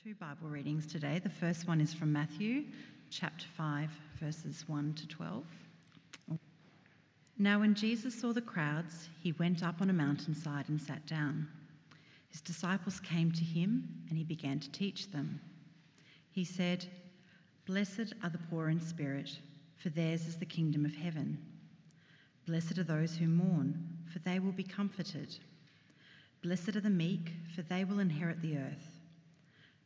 two Bible readings today. The first one is from Matthew chapter 5, verses 1 to 12. Now, when Jesus saw the crowds, he went up on a mountainside and sat down. His disciples came to him, and he began to teach them. He said, Blessed are the poor in spirit, for theirs is the kingdom of heaven. Blessed are those who mourn, for they will be comforted. Blessed are the meek, for they will inherit the earth.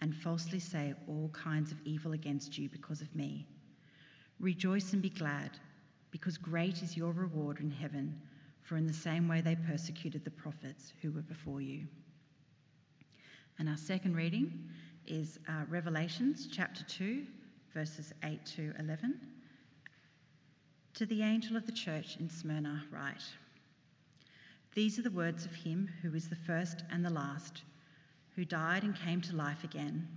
and falsely say all kinds of evil against you because of me. Rejoice and be glad, because great is your reward in heaven, for in the same way they persecuted the prophets who were before you. And our second reading is uh, Revelations chapter 2, verses 8 to 11. To the angel of the church in Smyrna, write These are the words of him who is the first and the last, who died and came to life again.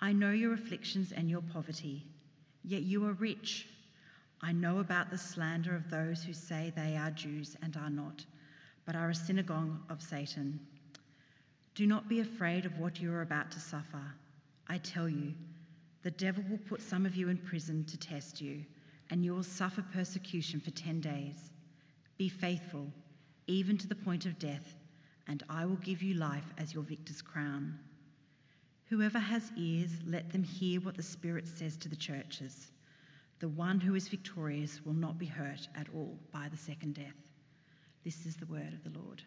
I know your afflictions and your poverty, yet you are rich. I know about the slander of those who say they are Jews and are not, but are a synagogue of Satan. Do not be afraid of what you are about to suffer. I tell you, the devil will put some of you in prison to test you, and you will suffer persecution for 10 days. Be faithful, even to the point of death, and I will give you life as your victor's crown. Whoever has ears, let them hear what the Spirit says to the churches. The one who is victorious will not be hurt at all by the second death. This is the word of the Lord.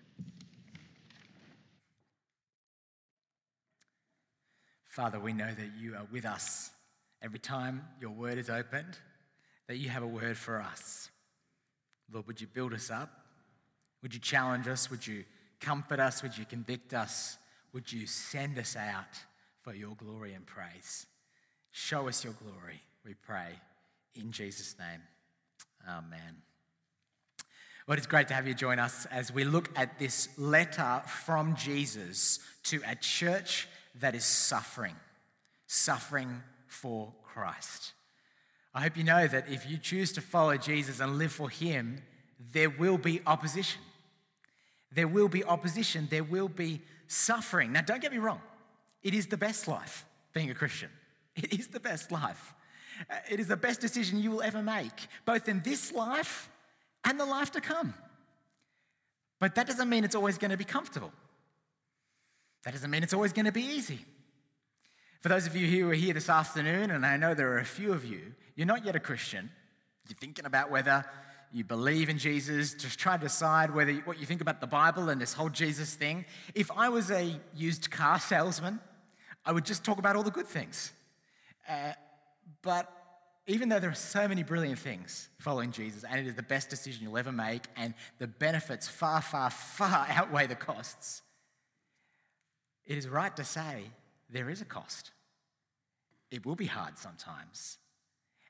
Father, we know that you are with us every time your word is opened, that you have a word for us. Lord, would you build us up? Would you challenge us? Would you comfort us? Would you convict us? Would you send us out for your glory and praise? Show us your glory, we pray. In Jesus' name, amen. Well, it's great to have you join us as we look at this letter from Jesus to a church that is suffering, suffering for Christ. I hope you know that if you choose to follow Jesus and live for Him, there will be opposition. There will be opposition. There will be suffering. Now, don't get me wrong, it is the best life being a Christian. It is the best life. Uh, it is the best decision you will ever make, both in this life and the life to come. But that doesn't mean it's always going to be comfortable. That doesn't mean it's always going to be easy. For those of you who are here this afternoon, and I know there are a few of you, you're not yet a Christian. You're thinking about whether you believe in Jesus, just try to decide whether what you think about the Bible and this whole Jesus thing. If I was a used car salesman, I would just talk about all the good things. Uh, but even though there are so many brilliant things following Jesus, and it is the best decision you'll ever make, and the benefits far, far, far outweigh the costs, it is right to say there is a cost. It will be hard sometimes,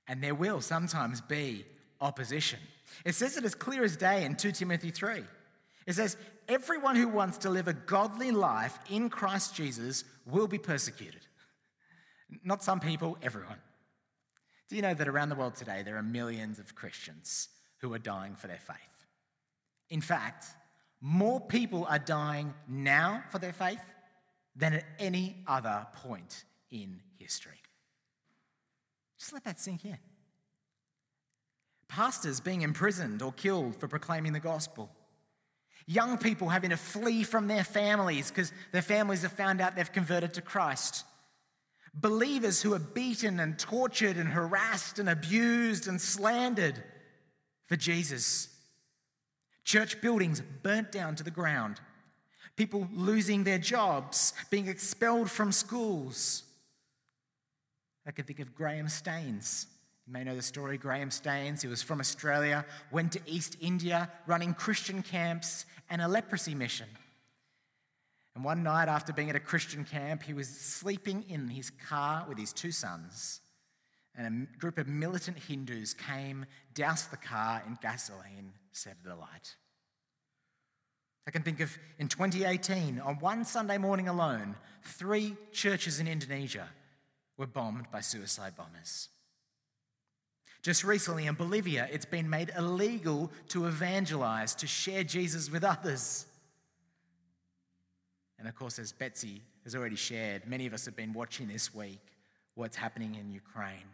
and there will sometimes be opposition. It says it as clear as day in 2 Timothy 3. It says, Everyone who wants to live a godly life in Christ Jesus will be persecuted. Not some people, everyone. Do you know that around the world today there are millions of Christians who are dying for their faith? In fact, more people are dying now for their faith than at any other point in history. Just let that sink in. Pastors being imprisoned or killed for proclaiming the gospel. Young people having to flee from their families because their families have found out they've converted to Christ. Believers who are beaten and tortured and harassed and abused and slandered for Jesus. Church buildings burnt down to the ground. People losing their jobs, being expelled from schools. I can think of Graham Staines. You may know the story. Graham Staines, he was from Australia, went to East India running Christian camps and a leprosy mission. And one night, after being at a Christian camp, he was sleeping in his car with his two sons. And a group of militant Hindus came, doused the car in gasoline, set it alight. I can think of in 2018, on one Sunday morning alone, three churches in Indonesia were bombed by suicide bombers. Just recently in Bolivia, it's been made illegal to evangelize, to share Jesus with others. And of course, as Betsy has already shared, many of us have been watching this week what's happening in Ukraine.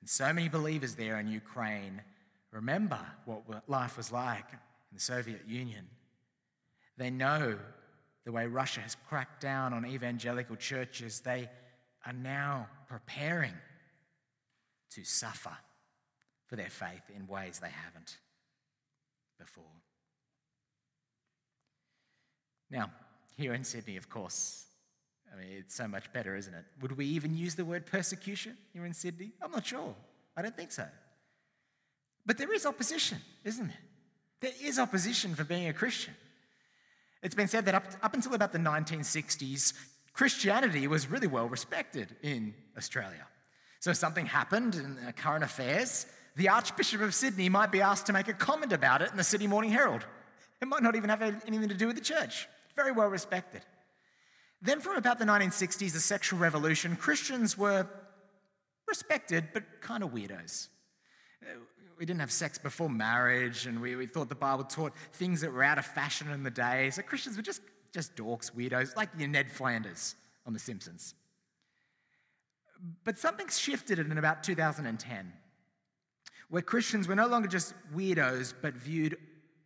And so many believers there in Ukraine remember what life was like in the Soviet Union. They know the way Russia has cracked down on evangelical churches. They are now preparing to suffer for their faith in ways they haven't before. Now, here in Sydney, of course, I mean, it's so much better, isn't it? Would we even use the word persecution here in Sydney? I'm not sure. I don't think so. But there is opposition, isn't there? There is opposition for being a Christian. It's been said that up, up until about the 1960s, Christianity was really well respected in Australia. So something happened in current affairs, the Archbishop of Sydney might be asked to make a comment about it in the Sydney Morning Herald. It might not even have anything to do with the church. Very well respected. Then, from about the 1960s, the sexual revolution, Christians were respected, but kind of weirdos. We didn't have sex before marriage, and we, we thought the Bible taught things that were out of fashion in the day. So Christians were just, just dorks, weirdos, like your Ned Flanders on The Simpsons. But something shifted in about 2010, where Christians were no longer just weirdos, but viewed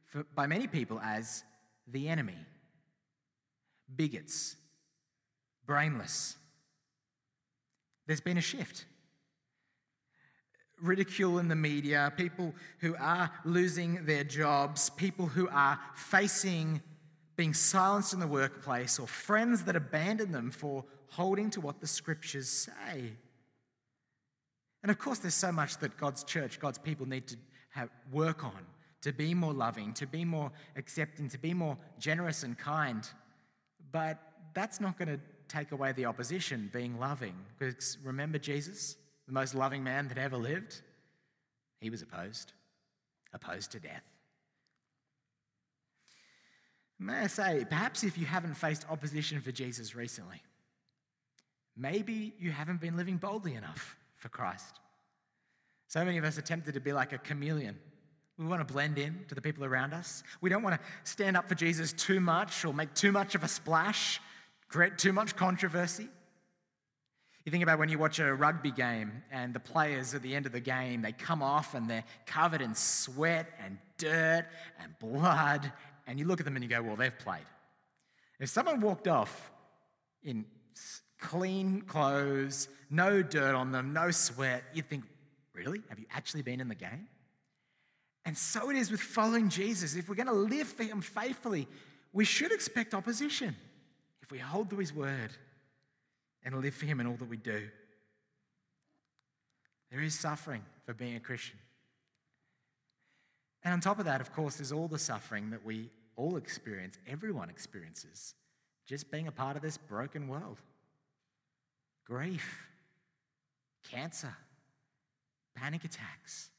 for, by many people as the enemy, bigots, brainless. There's been a shift. Ridicule in the media, people who are losing their jobs, people who are facing being silenced in the workplace, or friends that abandon them for holding to what the scriptures say. And of course, there's so much that God's church, God's people need to have, work on to be more loving, to be more accepting, to be more generous and kind. But that's not going to take away the opposition, being loving. Because remember Jesus, the most loving man that ever lived? He was opposed, opposed to death. May I say, perhaps if you haven't faced opposition for Jesus recently, Maybe you haven't been living boldly enough for Christ. So many of us are tempted to be like a chameleon. We want to blend in to the people around us. We don't want to stand up for Jesus too much or make too much of a splash, create too much controversy. You think about when you watch a rugby game and the players at the end of the game, they come off and they're covered in sweat and dirt and blood, and you look at them and you go, well, they've played. If someone walked off in clean clothes, no dirt on them, no sweat, you'd think, really? Have you actually been in the game? And so it is with following Jesus. If we're going to live for Him faithfully, we should expect opposition if we hold to His word and live for Him in all that we do. There is suffering for being a Christian. And on top of that, of course, there's all the suffering that we all experience, everyone experiences, just being a part of this broken world grief, cancer, panic attacks,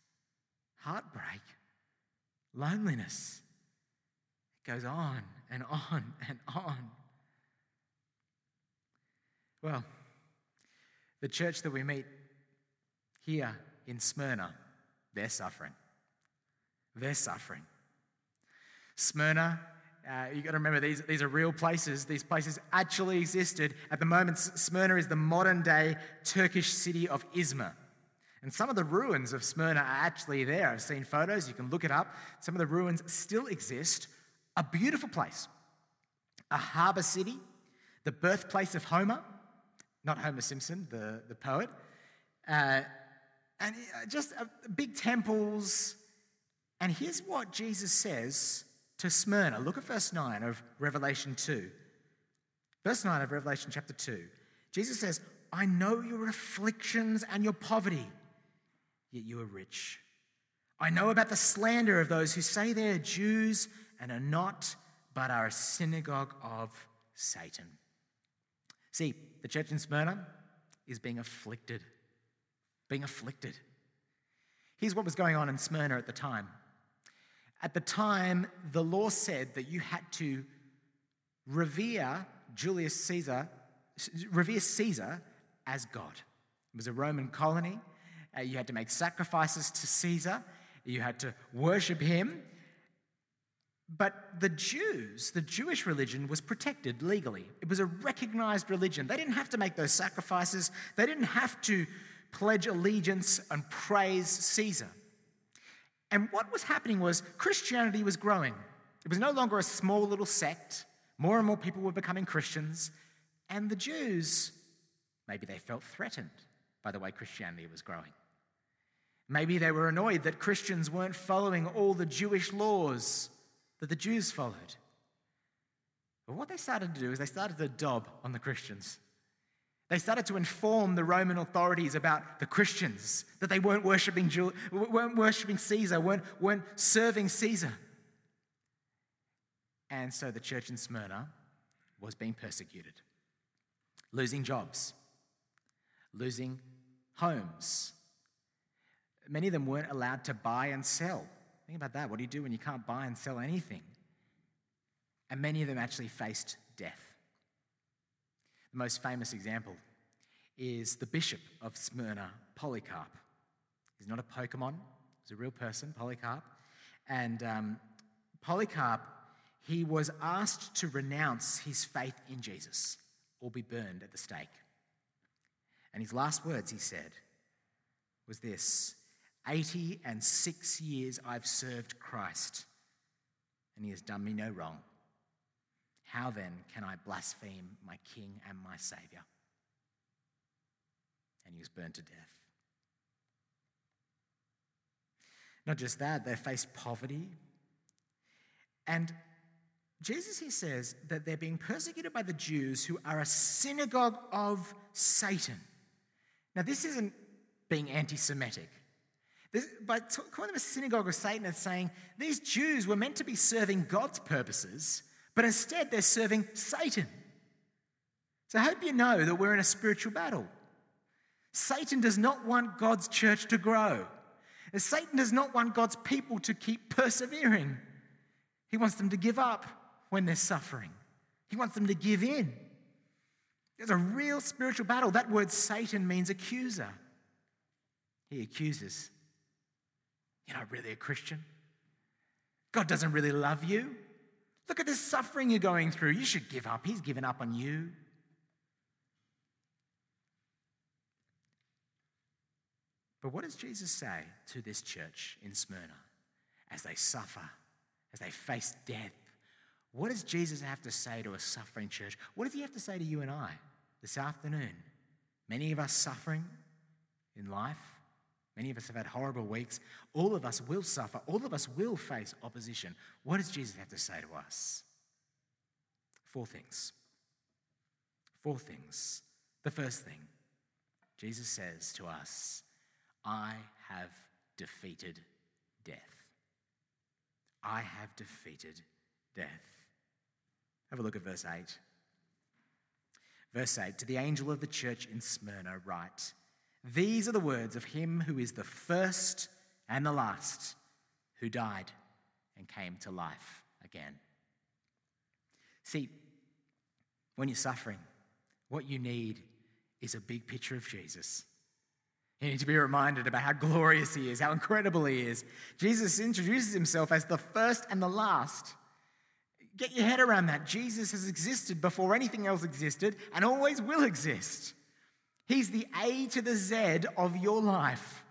heartbreak, loneliness. It goes on and on and on. Well, the church that we meet here in Smyrna, they're suffering. They're suffering. Smyrna uh, you've got to remember, these, these are real places. These places actually existed. At the moment, Smyrna is the modern day Turkish city of Izmir. And some of the ruins of Smyrna are actually there. I've seen photos, you can look it up. Some of the ruins still exist. A beautiful place, a harbour city, the birthplace of Homer, not Homer Simpson, the, the poet. Uh, and uh, just uh, big temples. And here's what Jesus says to Smyrna. Look at verse 9 of Revelation 2. Verse 9 of Revelation chapter 2. Jesus says, I know your afflictions and your poverty, yet you are rich. I know about the slander of those who say they are Jews and are not, but are a synagogue of Satan. See, the church in Smyrna is being afflicted. Being afflicted. Here's what was going on in Smyrna at the time. At the time, the law said that you had to revere Julius Caesar, revere Caesar as God. It was a Roman colony. Uh, you had to make sacrifices to Caesar. You had to worship him. But the Jews, the Jewish religion, was protected legally. It was a recognized religion. They didn't have to make those sacrifices, they didn't have to pledge allegiance and praise Caesar. And what was happening was Christianity was growing. It was no longer a small little sect. More and more people were becoming Christians. And the Jews, maybe they felt threatened by the way Christianity was growing. Maybe they were annoyed that Christians weren't following all the Jewish laws that the Jews followed. But what they started to do is they started to dob on the Christians. They started to inform the Roman authorities about the Christians, that they weren't worshipping, weren't worshipping Caesar, weren't, weren't serving Caesar. And so the church in Smyrna was being persecuted, losing jobs, losing homes. Many of them weren't allowed to buy and sell. Think about that. What do you do when you can't buy and sell anything? And many of them actually faced death. The most famous example is the bishop of Smyrna, Polycarp. He's not a Pokemon, he's a real person, Polycarp. And um, Polycarp, he was asked to renounce his faith in Jesus or be burned at the stake. And his last words, he said, was this 80 and six years I've served Christ, and he has done me no wrong. How then can I blaspheme my King and my Saviour? And he was burned to death. Not just that, they faced poverty. And Jesus here says that they're being persecuted by the Jews who are a synagogue of Satan. Now, this isn't being anti Semitic. By calling them a synagogue of Satan, it's saying these Jews were meant to be serving God's purposes, but instead they're serving Satan. So I hope you know that we're in a spiritual battle. Satan does not want God's church to grow. And Satan does not want God's people to keep persevering. He wants them to give up when they're suffering, he wants them to give in. There's a real spiritual battle. That word Satan means accuser. He accuses. You're not really a Christian. God doesn't really love you. Look at the suffering you're going through. You should give up. He's given up on you. But what does Jesus say to this church in Smyrna as they suffer, as they face death? What does Jesus have to say to a suffering church? What does he have to say to you and I? this afternoon. Many of us suffering in life. Many of us have had horrible weeks. All of us will suffer. All of us will face opposition. What does Jesus have to say to us? Four things. Four things. The first thing, Jesus says to us, I have defeated death. I have defeated death. Have a look at verse 8. Verse 8 To the angel of the church in Smyrna, write These are the words of him who is the first and the last, who died and came to life again. See, when you're suffering, what you need is a big picture of Jesus. You need to be reminded about how glorious he is, how incredible he is. Jesus introduces himself as the first and the last. Get your head around that. Jesus has existed before anything else existed and always will exist. He's the A to the Z of your life.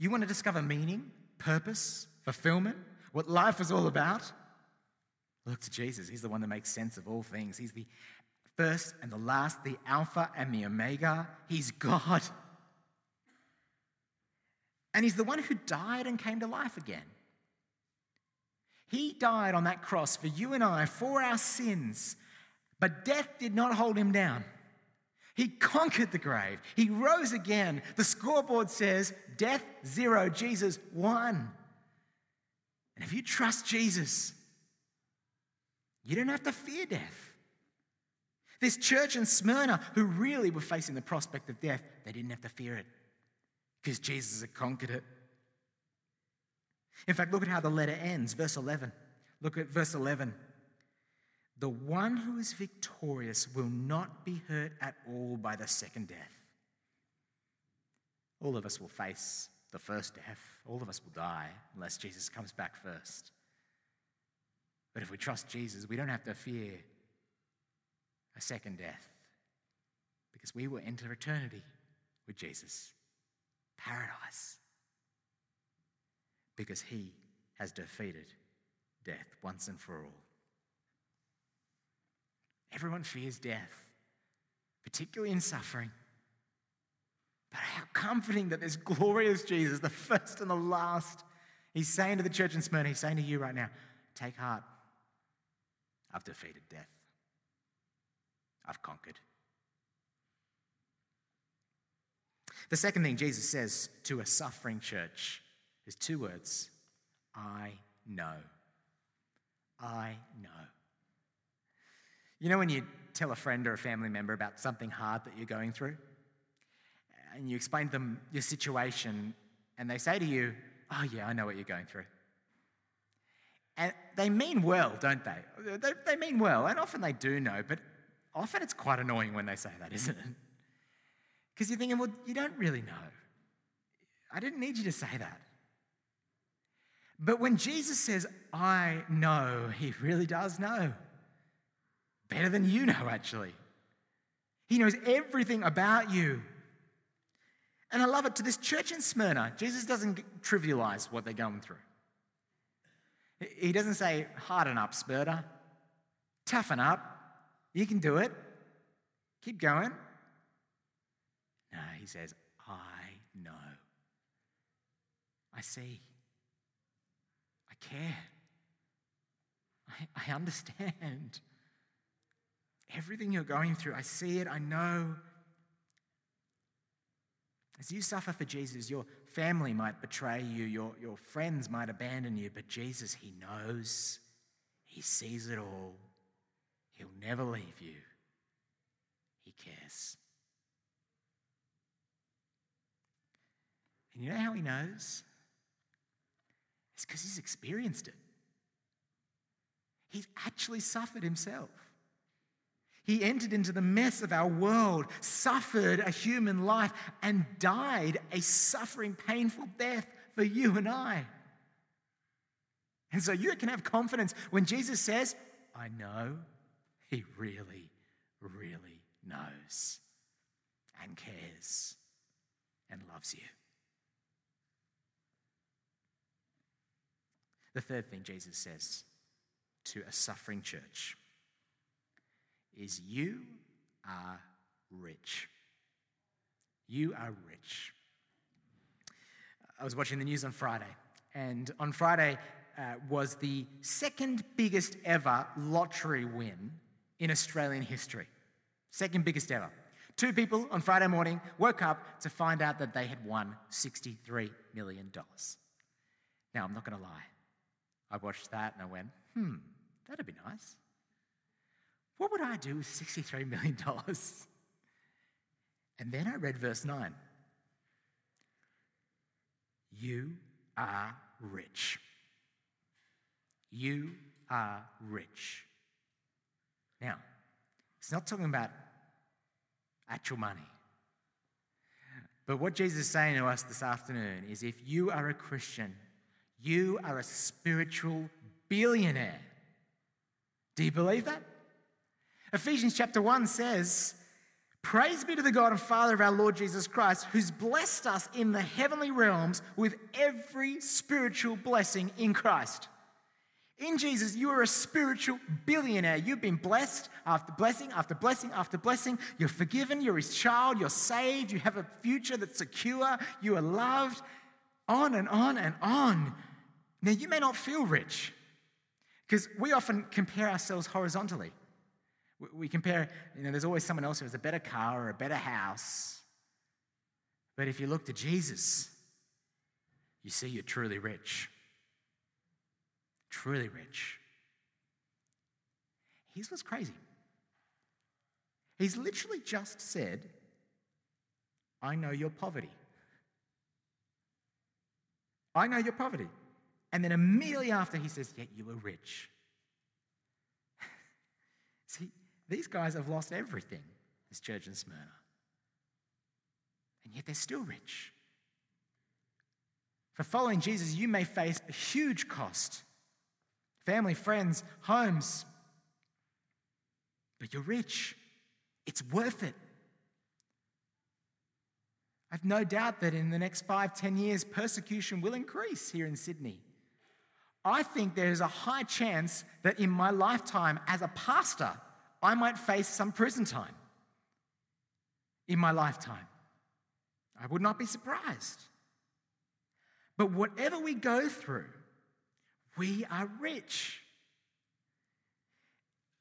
You want to discover meaning, purpose, fulfillment, what life is all about? Look to Jesus. He's the one that makes sense of all things. He's the first and the last, the Alpha and the Omega. He's God. And He's the one who died and came to life again. He died on that cross for you and I, for our sins. But death did not hold him down. He conquered the grave. He rose again. The scoreboard says death zero, Jesus one. And if you trust Jesus, you don't have to fear death. This church in Smyrna, who really were facing the prospect of death, they didn't have to fear it because Jesus had conquered it. In fact, look at how the letter ends, verse 11. Look at verse 11. The one who is victorious will not be hurt at all by the second death. All of us will face the first death. All of us will die unless Jesus comes back first. But if we trust Jesus, we don't have to fear a second death because we will enter eternity with Jesus, paradise, because he has defeated death once and for all. Everyone fears death, particularly in suffering. But how comforting that this glorious Jesus, the first and the last, he's saying to the church in Smyrna, he's saying to you right now, take heart. I've defeated death. I've conquered. The second thing Jesus says to a suffering church is two words I know. I know. You know when you tell a friend or a family member about something hard that you're going through? And you explain to them your situation, and they say to you, Oh, yeah, I know what you're going through. And they mean well, don't they? They, they mean well, and often they do know, but often it's quite annoying when they say that, isn't it? Because you're thinking, well, you don't really know. I didn't need you to say that. But when Jesus says, I know, he really does know. Better than you know, actually. He knows everything about you. And I love it to this church in Smyrna, Jesus doesn't trivialize what they're going through. He doesn't say, harden up, Smyrna, toughen up, you can do it, keep going. No, he says, I know. I see. I care. I, I understand. Everything you're going through, I see it, I know. As you suffer for Jesus, your family might betray you, your, your friends might abandon you, but Jesus, He knows, He sees it all. He'll never leave you, He cares. And you know how He knows? It's because He's experienced it. He's actually suffered Himself. He entered into the mess of our world, suffered a human life, and died a suffering, painful death for you and I. And so you can have confidence when Jesus says, I know he really, really knows and cares and loves you. The third thing Jesus says to a suffering church is you are rich. You are rich. I was watching the news on Friday, and on Friday uh, was the second biggest ever lottery win in Australian history. Second biggest ever. Two people on Friday morning woke up to find out that they had won $63 million. Now, I'm not going to lie. I watched that and I went, hmm, that'd be nice. What would I do with $63 million? And then I read verse 9. You are rich. You are rich. Now, it's not talking about actual money. But what Jesus is saying to us this afternoon is if you are a Christian, you are a spiritual billionaire. Do you believe that? Ephesians chapter 1 says, Praise be to the God and Father of our Lord Jesus Christ, who's blessed us in the heavenly realms with every spiritual blessing in Christ. In Jesus, you are a spiritual billionaire. You've been blessed after blessing after blessing after blessing. You're forgiven. You're his child. You're saved. You have a future that's secure. You are loved. On and on and on. Now, you may not feel rich because we often compare ourselves horizontally. We compare, you know, there's always someone else who has a better car or a better house. But if you look to Jesus, you see you're truly rich truly rich. Here's what's crazy He's literally just said, I know your poverty. I know your poverty. And then immediately after, he says, Yet you are rich. See, these guys have lost everything, this church in Smyrna. And yet they're still rich. For following Jesus, you may face a huge cost family, friends, homes. But you're rich. It's worth it. I've no doubt that in the next five, ten years, persecution will increase here in Sydney. I think there's a high chance that in my lifetime as a pastor, I might face some prison time in my lifetime. I would not be surprised. But whatever we go through, we are rich.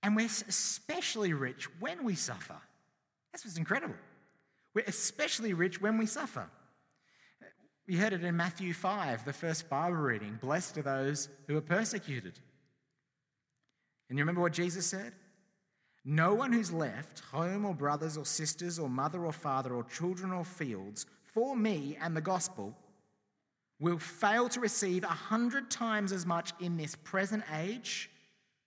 And we're especially rich when we suffer. That's what's incredible. We're especially rich when we suffer. We heard it in Matthew 5, the first Bible reading Blessed are those who are persecuted. And you remember what Jesus said? No one who's left home or brothers or sisters or mother or father or children or fields for me and the gospel will fail to receive a hundred times as much in this present age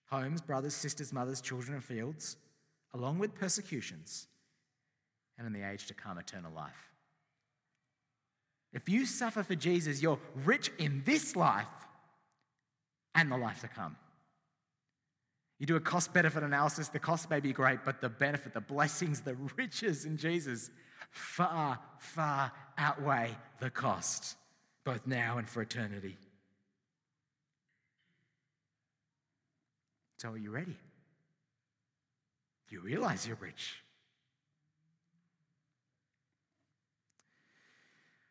homes, brothers, sisters, mothers, children, and fields, along with persecutions, and in the age to come, eternal life. If you suffer for Jesus, you're rich in this life and the life to come. You do a cost benefit analysis, the cost may be great, but the benefit, the blessings, the riches in Jesus far, far outweigh the cost both now and for eternity. So, are you ready? Do you realize you're rich?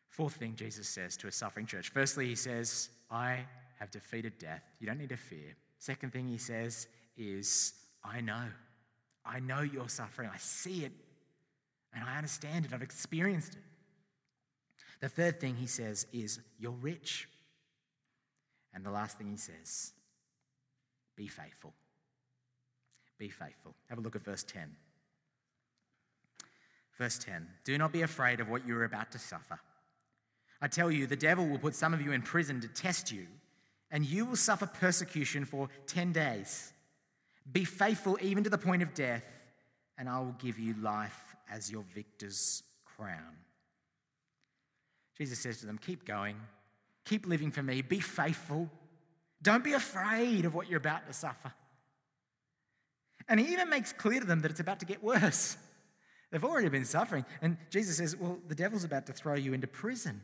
Fourth thing Jesus says to a suffering church. Firstly, he says, I have defeated death. You don't need to fear. Second thing he says is, I know. I know you're suffering. I see it and I understand it. I've experienced it. The third thing he says is, You're rich. And the last thing he says, Be faithful. Be faithful. Have a look at verse 10. Verse 10 Do not be afraid of what you are about to suffer. I tell you, the devil will put some of you in prison to test you, and you will suffer persecution for 10 days. Be faithful even to the point of death, and I will give you life as your victor's crown. Jesus says to them, Keep going, keep living for me, be faithful. Don't be afraid of what you're about to suffer. And he even makes clear to them that it's about to get worse. They've already been suffering. And Jesus says, Well, the devil's about to throw you into prison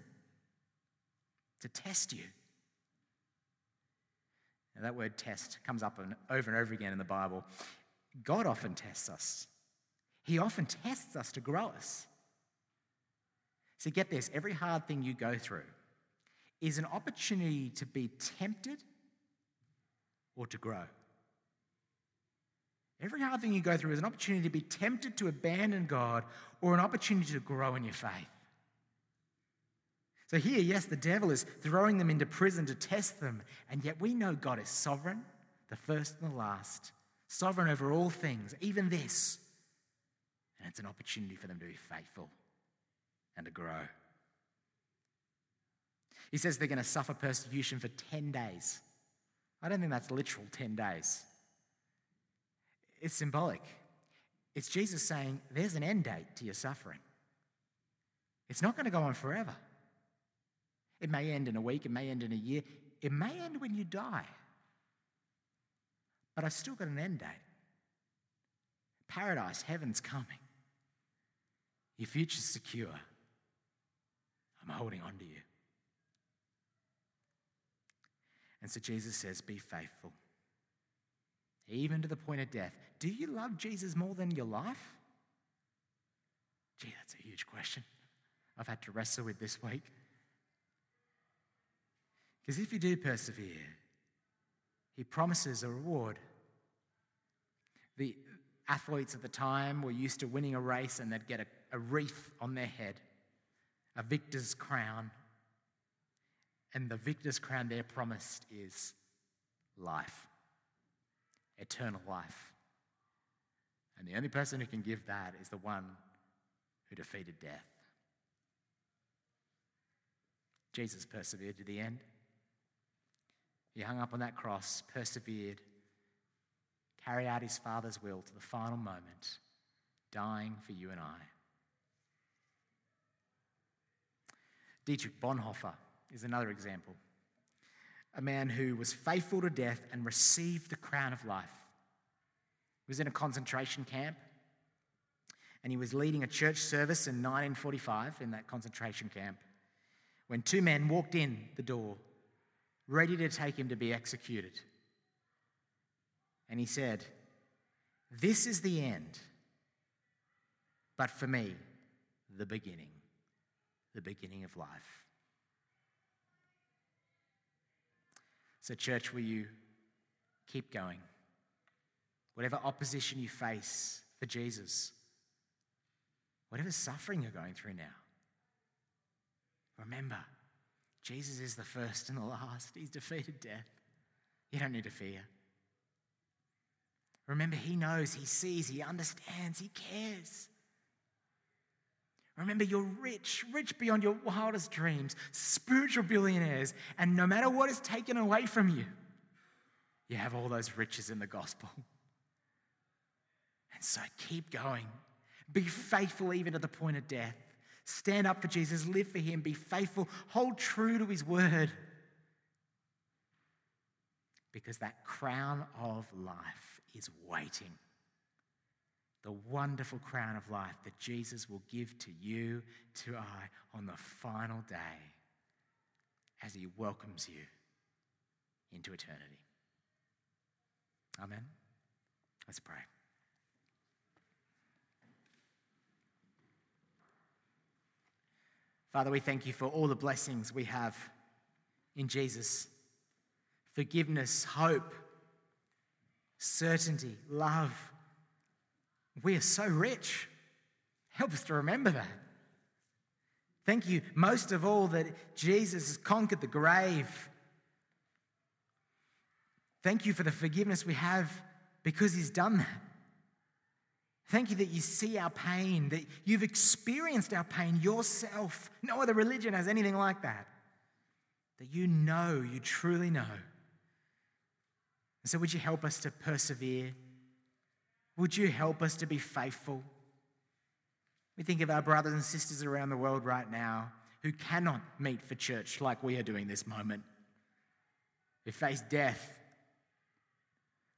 to test you. Now, that word test comes up over and over again in the Bible. God often tests us, He often tests us to grow us. So get this every hard thing you go through is an opportunity to be tempted or to grow. Every hard thing you go through is an opportunity to be tempted to abandon God or an opportunity to grow in your faith. So, here, yes, the devil is throwing them into prison to test them, and yet we know God is sovereign, the first and the last, sovereign over all things, even this. And it's an opportunity for them to be faithful and to grow. He says they're going to suffer persecution for 10 days. I don't think that's literal 10 days. It's symbolic. It's Jesus saying there's an end date to your suffering. It's not going to go on forever. It may end in a week, it may end in a year, it may end when you die. But I've still got an end date. Paradise, heaven's coming. Your future's secure. I'm holding on to you. And so Jesus says, Be faithful, even to the point of death. Do you love Jesus more than your life? Gee, that's a huge question I've had to wrestle with this week. Because if you do persevere, he promises a reward. The athletes at the time were used to winning a race and they'd get a, a wreath on their head a victor's crown. And the victor's crown they're promised is life, eternal life. And the only person who can give that is the one who defeated death. Jesus persevered to the end. He hung up on that cross, persevered, carried out his Father's will to the final moment, dying for you and I. Dietrich Bonhoeffer is another example. A man who was faithful to death and received the crown of life. He was in a concentration camp and he was leading a church service in 1945 in that concentration camp when two men walked in the door ready to take him to be executed. And he said, This is the end, but for me, the beginning, the beginning of life. So, church, will you keep going? Whatever opposition you face for Jesus, whatever suffering you're going through now, remember Jesus is the first and the last. He's defeated death. You don't need to fear. Remember, He knows, He sees, He understands, He cares. Remember, you're rich, rich beyond your wildest dreams, spiritual billionaires, and no matter what is taken away from you, you have all those riches in the gospel. And so keep going. Be faithful even to the point of death. Stand up for Jesus, live for Him, be faithful, hold true to His word. Because that crown of life is waiting. The wonderful crown of life that Jesus will give to you, to I, on the final day as He welcomes you into eternity. Amen. Let's pray. Father, we thank you for all the blessings we have in Jesus forgiveness, hope, certainty, love. We are so rich. Help us to remember that. Thank you most of all that Jesus has conquered the grave. Thank you for the forgiveness we have because he's done that. Thank you that you see our pain, that you've experienced our pain yourself. No other religion has anything like that. That you know, you truly know. And so, would you help us to persevere? Would you help us to be faithful? We think of our brothers and sisters around the world right now who cannot meet for church like we are doing this moment. They face death.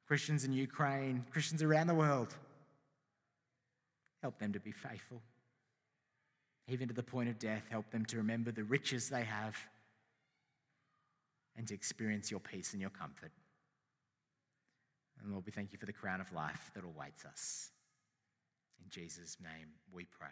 Christians in Ukraine, Christians around the world. Help them to be faithful. Even to the point of death, help them to remember the riches they have and to experience your peace and your comfort. And Lord, we thank you for the crown of life that awaits us. In Jesus' name we pray.